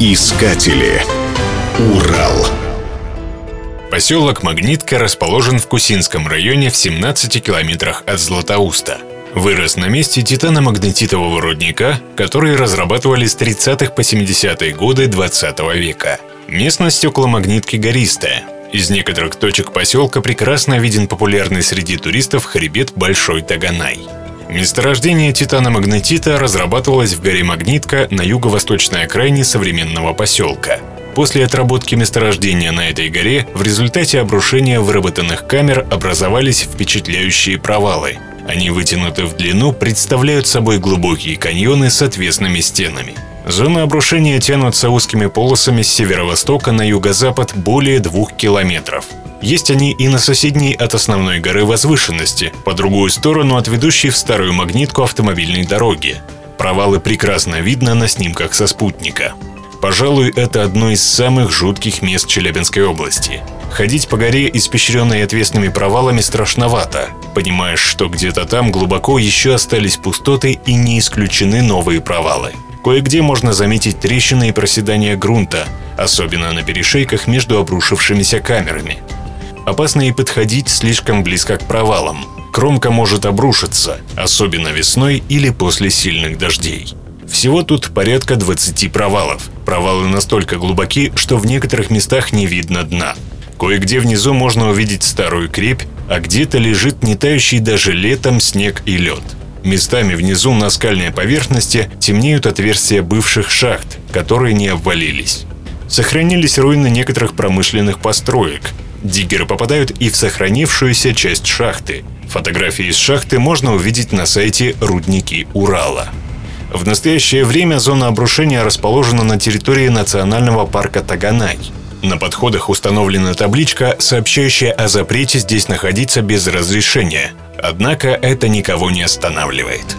Искатели. Урал. Поселок Магнитка расположен в Кусинском районе в 17 километрах от Златоуста. Вырос на месте титаномагнетитового рудника, который разрабатывали с 30-х по 70-е годы 20 века. Местность около Магнитки гористая. Из некоторых точек поселка прекрасно виден популярный среди туристов хребет Большой Таганай. Месторождение титаномагнетита разрабатывалось в горе Магнитка на юго-восточной окраине современного поселка. После отработки месторождения на этой горе в результате обрушения выработанных камер образовались впечатляющие провалы. Они вытянуты в длину, представляют собой глубокие каньоны с отвесными стенами. Зоны обрушения тянутся узкими полосами с северо-востока на юго-запад более двух километров. Есть они и на соседней от основной горы возвышенности, по другую сторону от ведущей в старую магнитку автомобильной дороги. Провалы прекрасно видно на снимках со спутника. Пожалуй, это одно из самых жутких мест Челябинской области. Ходить по горе, испещренной отвесными провалами, страшновато. Понимаешь, что где-то там глубоко еще остались пустоты и не исключены новые провалы. Кое-где можно заметить трещины и проседания грунта, особенно на перешейках между обрушившимися камерами. Опасно и подходить слишком близко к провалам. Кромка может обрушиться, особенно весной или после сильных дождей. Всего тут порядка 20 провалов. Провалы настолько глубоки, что в некоторых местах не видно дна. Кое-где внизу можно увидеть старую крепь, а где-то лежит не тающий даже летом снег и лед. Местами внизу на скальной поверхности темнеют отверстия бывших шахт, которые не обвалились. Сохранились руины некоторых промышленных построек, Диггеры попадают и в сохранившуюся часть шахты. Фотографии из шахты можно увидеть на сайте «Рудники Урала». В настоящее время зона обрушения расположена на территории национального парка Таганай. На подходах установлена табличка, сообщающая о запрете здесь находиться без разрешения. Однако это никого не останавливает.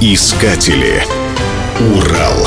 Искатели. Урал.